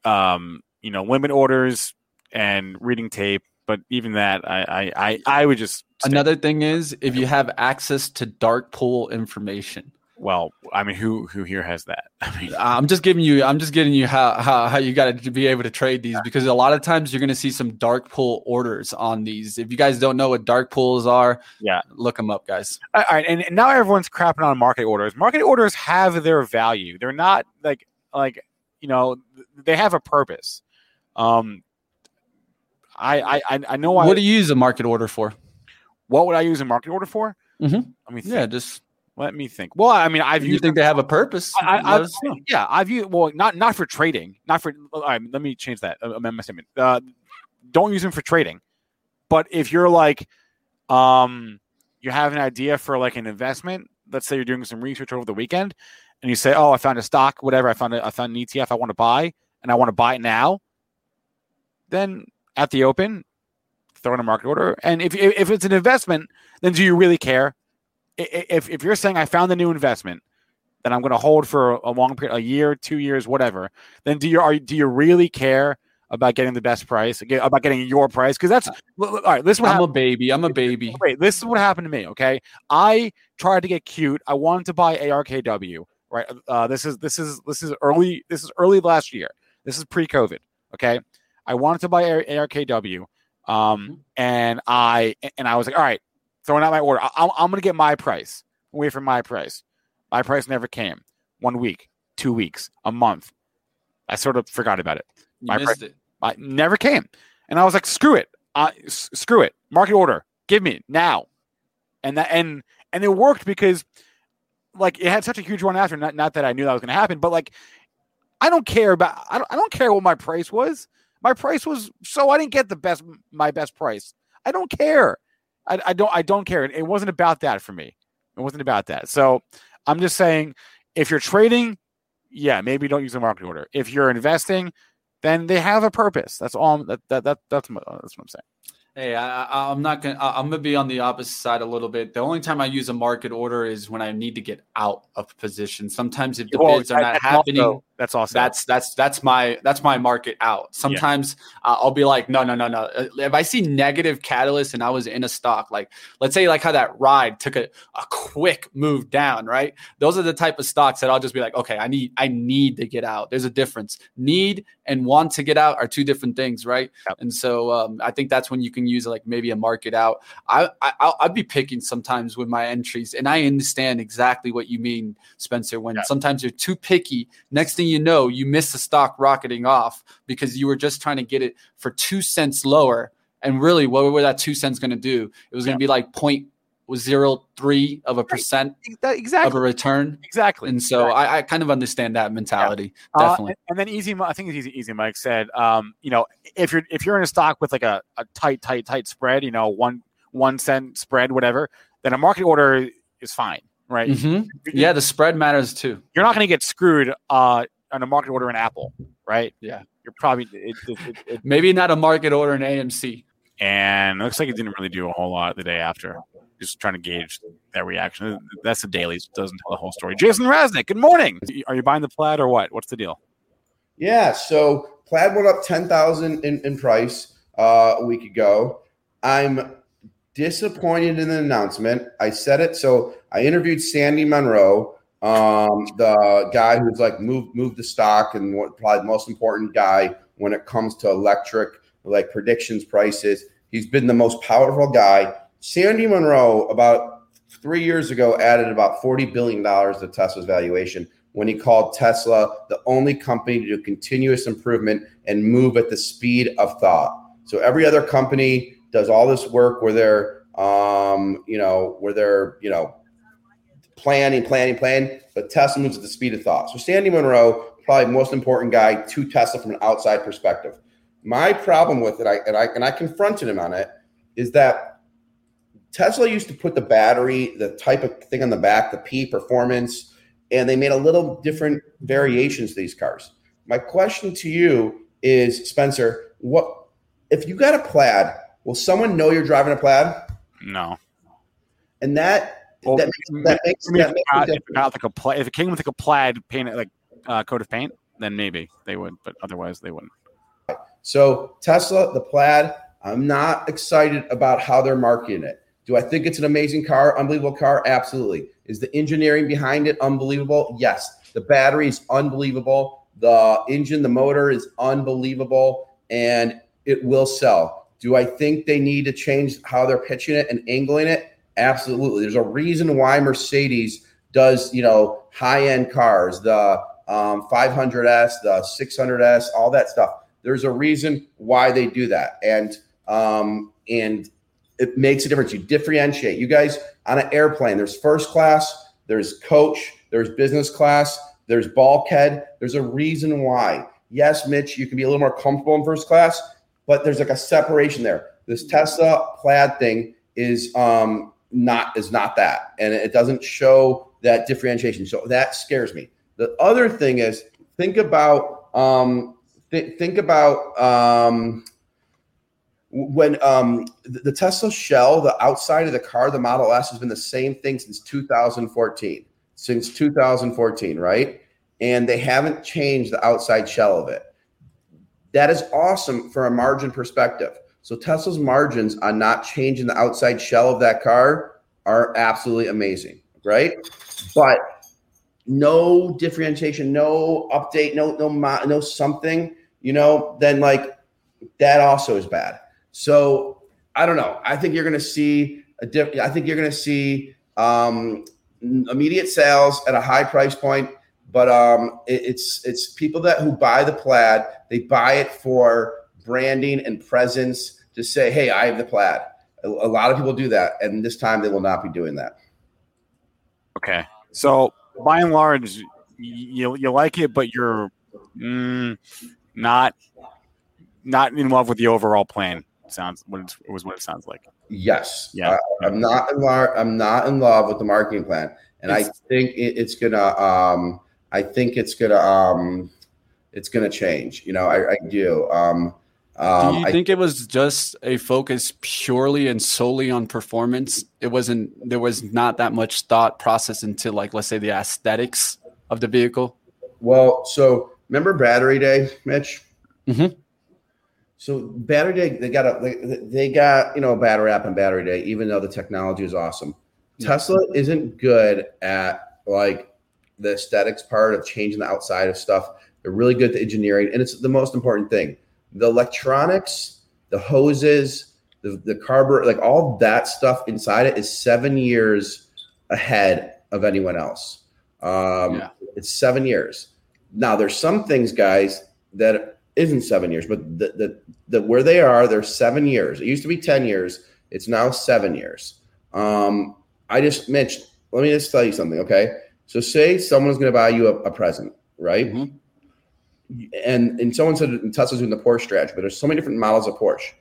um, you know, limit orders and reading tape. But even that, I I I, I would just Another thing is if you have access to dark pool information. Well, I mean, who who here has that? I mean, I'm just giving you I'm just giving you how how, how you got to be able to trade these because a lot of times you're going to see some dark pool orders on these. If you guys don't know what dark pools are, Yeah. look them up, guys. all right, and now everyone's crapping on market orders. Market orders have their value. They're not like like you know they have a purpose. Um, I I I- I know I, What do you use a market order for? what would I use a market order for? Mm-hmm. Let me think. Yeah, just Let me think. Well, I mean, I've you used think they have a purpose. I, I, I, yeah, I've used well, not not for trading, not for. All right, let me change that. uh, Amend my statement. Uh, don't use them for trading, but if you're like, um, you have an idea for like an investment. Let's say you're doing some research over the weekend, and you say, "Oh, I found a stock, whatever. I found a, I found an ETF I want to buy, and I want to buy it now." Then at the open, throw in a market order, and if if it's an investment, then do you really care? If if you're saying I found a new investment that I'm going to hold for a long period, a year, two years, whatever, then do you are do you really care about getting the best price, about getting your price? Because that's look, all right. This is what I'm a baby. I'm a baby. Wait, this is what happened to me. Okay, I tried to get cute. I wanted to buy ARKW. Right. Uh, this is this is this is early. This is early last year. This is pre-COVID. Okay. I wanted to buy ARKW, um, and I and I was like, all right, throwing out my order. I, I'm, I'm going to get my price. Wait for my price. My price never came. One week, two weeks, a month. I sort of forgot about it. You My missed it. I never came. And I was like, screw it. Uh, s- screw it. Market order. Give me now. And that and and it worked because like it had such a huge run after. Not not that I knew that was gonna happen, but like I don't care about I don't I don't care what my price was. My price was so I didn't get the best my best price. I don't care. I, I don't I don't care. It wasn't about that for me. It wasn't about that. So I'm just saying if you're trading, yeah, maybe don't use a market order. If you're investing, then they have a purpose. That's all. That, that that that's that's what I'm saying. Hey, I, I, I'm not gonna. I- I'm gonna be on the opposite side a little bit. The only time I use a market order is when I need to get out of position. Sometimes if the Well, bids are not happening, also- that's awesome. that's that's that's my that's my market out. Sometimes uh, I'll be like, no, no, no, no. Uh, If I see negative catalyst and I was in a stock, like let's say like how that Ride took a, a quick move down, right? Those are the type of stocks that I'll just be like, okay, I need I need to get out. There's a difference. Need and want to get out are two different things, right? Yep. And so um, I think that's when you can use like maybe a market out. I, I I'll, I'd be picking sometimes with my entries, and I understand exactly what you mean, Spencer. When Yeah. sometimes you're too picky, next thing you know, you miss the stock rocketing off because you were just trying to get it for two cents lower. And really, what were that two cents going to do? It was going to be like point zero three of a percent That- of a return. exactly. And so I, I kind of understand that mentality. Uh, Definitely. and, and then easy, I think it's easy. Easy Mike said, um, you know, if you're if you're in a stock with like a, a tight, tight, tight spread, you know, one one cent spread, whatever, then a market order is fine, right? Mhm. Yeah, the spread matters too. You're not going to get screwed uh, on a market order in Apple, right? Yeah. You're probably it, it, it, Maybe not a market order in AMC. and it looks like it didn't really do a whole lot the day after. Just trying to gauge their reaction. That's the dailies. Doesn't tell the whole story. Jason Raznick, good morning. Are you buying the plaid or what? What's the deal? Yeah, so plaid went up ten thousand in, in price uh, a week ago. I'm disappointed in the announcement. I said it. So I interviewed Sandy Munro, um, the guy who's like moved moved the stock and what probably the most important guy when it comes to electric like predictions prices. He's been the most powerful guy. Sandy Munro about three years ago added about forty billion dollars to Tesla's valuation when he called Tesla the only company to do continuous improvement and move at the speed of thought. So every other company does all this work where they're, um, you know, where they're, you know, planning, planning, planning, but Tesla moves at the speed of thought. So Sandy Munro, probably most important guy to Tesla from an outside perspective. My problem with it, I and I and I confronted him on it, is that Tesla used to put the battery, the type of thing on the back, the P performance, and they made a little different variations to these cars. My question to you is, Spencer, what if you got a plaid? Will someone know you're driving a plaid? No. And that Well, that makes, that makes, I mean, that if, makes it a got, if, difference. it like a pla- if it came with like a plaid paint, like uh, coat of paint, then maybe they would, but otherwise they wouldn't. So Tesla, the Plaid, I'm not excited about how they're marketing it. Do I think it's an amazing car, unbelievable car? Absolutely. Is the engineering behind it unbelievable? Yes. The battery is unbelievable. The engine, the motor is unbelievable, and it will sell. Do I think they need to change how they're pitching it and angling it? Absolutely. There's a reason why Mercedes does, you know, high-end cars, the um, 500s, the 600s, all that stuff. There's a reason why they do that, and um, and it makes a difference. You differentiate. You guys on an airplane, there's first class, there's coach, there's business class, there's bulkhead. There's a reason why. Yes, Mitch, you can be a little more comfortable in first class, but there's like a separation there. This Tesla plaid thing is um not is not that, and it doesn't show that differentiation. So that scares me. The other thing is think about um th- think about um when um, the, Tesla shell, the outside of the car, the Model S has been the same thing since 2014. Since 2014, right? And they haven't changed the outside shell of it. That is awesome for a margin perspective. So Tesla's margins on not changing the outside shell of that car are absolutely amazing, right? But no differentiation, no update, no no no something, you know, then like that also is bad. So I don't know. I think you're going to see a diff- I think you're going to see um, immediate sales at a high price point, but um, it, it's it's people that who buy the plaid. They buy it for branding and presence to say, "Hey, I have the plaid." A, a lot of people do that, and this time they will not be doing that. Okay, so by and large, you you like it, but you're mm, not not in love with the overall plan sounds what it was what it sounds like. Yes. Yeah. I, am not in love. I'm not in love with the marketing plan, and it's, I think it, it's gonna. Um, I think it's gonna. Um, it's gonna change. You know, I, I do. Um, um, do you I, think it was just a focus purely and solely on performance? It wasn't. There was not that much thought process into like, let's say, the aesthetics of the vehicle. Well, so remember Battery Day, Mitch? Mm-hmm. So battery day, they got a they, they got you know a battery app on battery day, even though the technology is awesome. Yeah. Tesla isn't good at like the aesthetics part of changing the outside of stuff. They're really good at engineering, and it's the most important thing. The electronics, the hoses, the, the carburetor, like all that stuff inside it is seven years ahead of anyone else. Um, yeah. It's seven years. Now, there's some things, guys, that isn't seven years, but the, the, the where they are, they're seven years. It used to be 10 years. It's now seven years. Um, I just mentioned, let me just tell you something. Okay. So say someone's going to buy you a, a present, right? Mm-hmm. And, and someone said Tesla's doing the Porsche strategy, but there's so many different models of Porsche.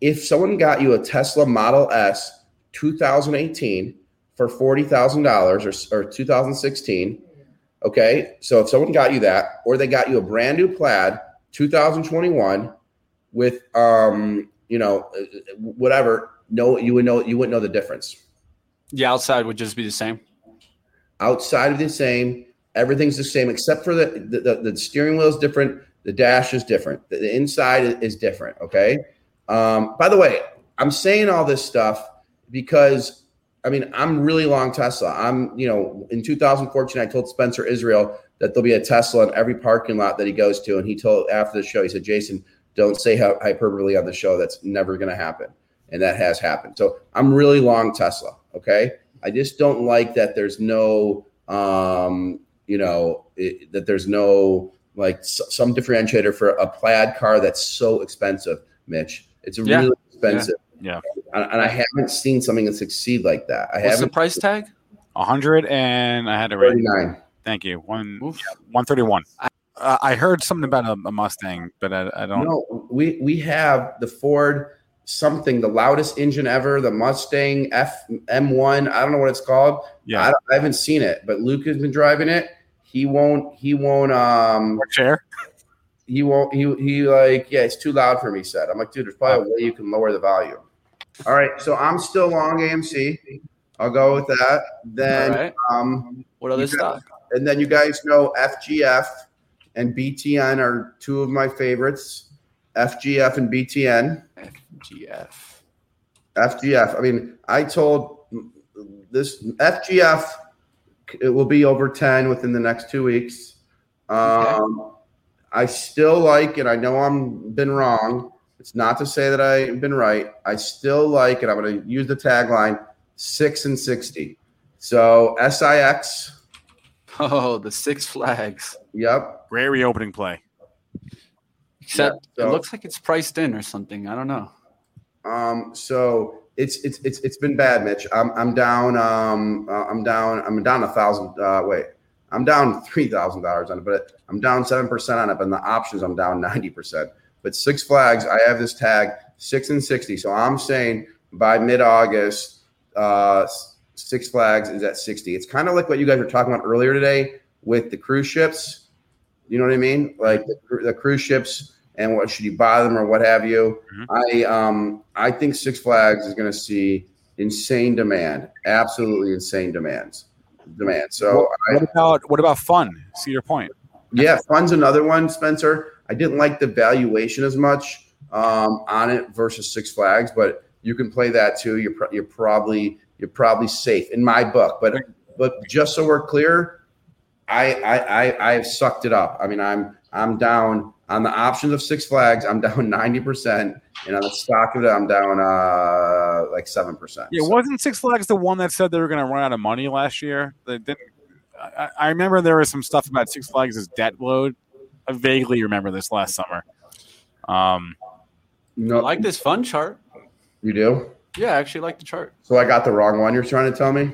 If someone got you a Tesla Model S 2018 for $40,000 or, or 2016, okay. So if someone got you that, or they got you a brand new plaid 2021 with um you know whatever no you would know you wouldn't know the difference. The outside would just be the same? Outside of the same everything's the same except for the the, the, the steering wheel is different the dash is different the, the inside is different okay? Um by the way i'm saying all this stuff because i mean i'm really long tesla i'm you know in 2014 i told spencer israel that there'll be a Tesla in every parking lot that he goes to. And he told after the show, he said, Jason, don't say hyperbole on the show. That's never going to happen. And that has happened. So I'm really long Tesla. Okay. I just don't like that there's no, um, you know, it, that there's no like s- some differentiator for a plaid car that's so expensive, Mitch. It's yeah. really expensive. Yeah. Yeah. And, and, I haven't seen something that succeed like that. I What's haven't. the price tag? A hundred and I had to read 39. Thank you. One one thirty one. I, I heard something about a, a Mustang, but I, I, don't. No, we we have the Ford something, the loudest engine ever, the Mustang F M1. I don't know what it's called. Yeah, I, I haven't seen it, but Luke has been driving it. He won't. He won't. Um, chair. He won't. He he like yeah, it's too loud for me. Said I'm like, dude, there's probably a way you can lower the volume. All right, so I'm still long AMC. I'll go with that. Then right. um, what other stock? and then you guys know FGF and BTN are two of my favorites. FGF and BTN. FGF. FGF. I mean, I told this FGF it will be over 10 within the next two weeks. Um, I still like, and I know I'm been wrong. It's not to say that I've been right. I still like, and I'm going to use the tagline six and 60. So SIX. Oh, the Six Flags. Yep. Great reopening play. Except Yeah, so- it looks like it's priced in or something. I don't know. Um, so it's it's it's it's been bad, Mitch. I'm I'm down. Um, uh, I'm down. I'm down a thousand. Uh, wait, I'm down three thousand dollars on it, but I'm down seven percent on it. But in the options, I'm down ninety percent. But Six Flags, I have this tag six and sixty. So I'm saying by mid August, uh, Six Flags is at sixty. It's kind of like what you guys were talking about earlier today with the cruise ships. You know what I mean? Like the, the cruise ships and what should you buy them or what have you. I um I think Six Flags is going to see insane demand, absolutely insane demands, demand. So I, What about what about fun? Cedar Point. yeah, fun's another one, Spencer. I didn't like the valuation as much um, on it versus Six Flags, but you can play that too. You're pro- you're probably you're probably safe in my book. But but just so we're clear, I I I I've sucked it up. I mean, I'm I'm down on the options of Six Flags. I'm down ninety percent, and on the stock of it, I'm down uh like seven percent. Yeah, wasn't Six Flags the one that said they were going to run out of money last year? They didn't. I, I remember there was some stuff about Six Flags' debt load. I vaguely remember this last summer. Um, no, I like this fun chart. You do? Yeah, I actually like the chart. So I got the wrong one. You're trying to tell me?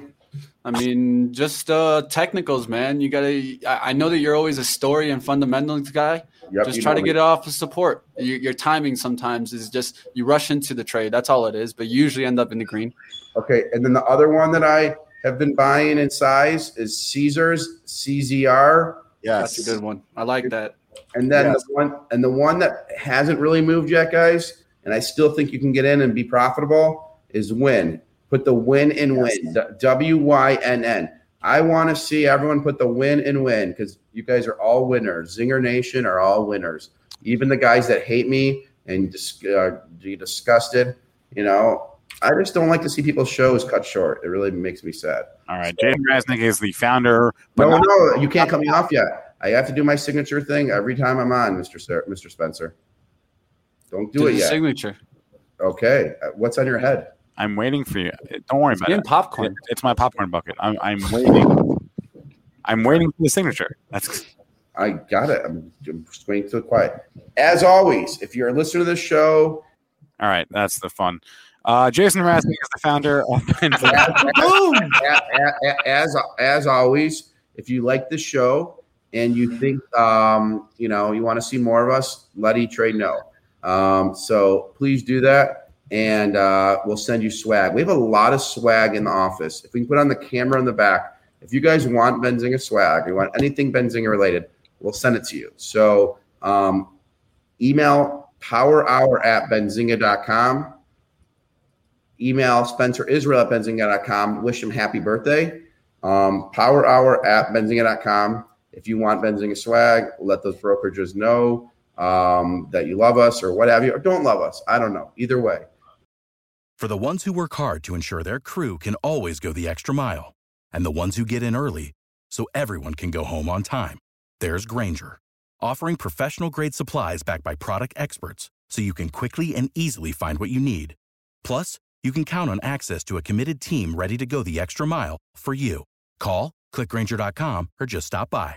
I mean, just uh technicals, man. You gotta. I I know that you're always a story and fundamentals guy. Yep, just you try to me. get it off of support. Your, your timing sometimes is just you rush into the trade. That's all it is. But you usually end up in the green. Okay, and then the other one that I have been buying in size is Caesars CZR. Yes, that's a good one. I like that. And then Yes. the one and the one that hasn't really moved yet, guys, and I still think you can get in and be profitable is Wynn. Put the win in Wynn. W Y N N. I want to see everyone put the win in Wynn because you guys are all winners. Zinger Nation are all winners. Even the guys that hate me and dis- uh, be disgusted, you know, I just don't like to see people's shows cut short. It really makes me sad. all right, Jason Raznick is the founder. But No, not- no, you can't cut me off yet. I have to do my signature thing every time I'm on, Mister Mr. Spencer. Don't do Do it the yet. signature. Okay, Uh, what's on your head? I'm waiting for you. Don't worry about Getting it. popcorn. It- It's my popcorn bucket. I'm, I'm waiting. I'm waiting for the signature. That's I got it. I'm, I'm just waiting to quiet. As always, if you're a listener to this show, all right. That's the fun. Uh, Jason Raznick is the founder of. Boom! As as always, if you like the show and you think um, you know you want to see more of us, let E Trade know. Um, so please do that, and uh, we'll send you swag. We have a lot of swag in the office. If we can put on the camera in the back, if you guys want Benzinga swag, you want anything Benzinga related, we'll send it to you. So um, email powerhour at benzinga.com email Spencer Israel at benzinga.com. Wish him happy birthday. Um, power hour at benzinga.com. If you want Benzinga swag, let those brokerages know um, that you love us or what have you, or don't love us. I don't know. Either way. For the ones who work hard to ensure their crew can always go the extra mile, and the ones who get in early so everyone can go home on time, there's Grainger, offering professional grade supplies backed by product experts so you can quickly and easily find what you need. Plus, you can count on access to a committed team ready to go the extra mile for you. Call, clickgrainger.com, or just stop by.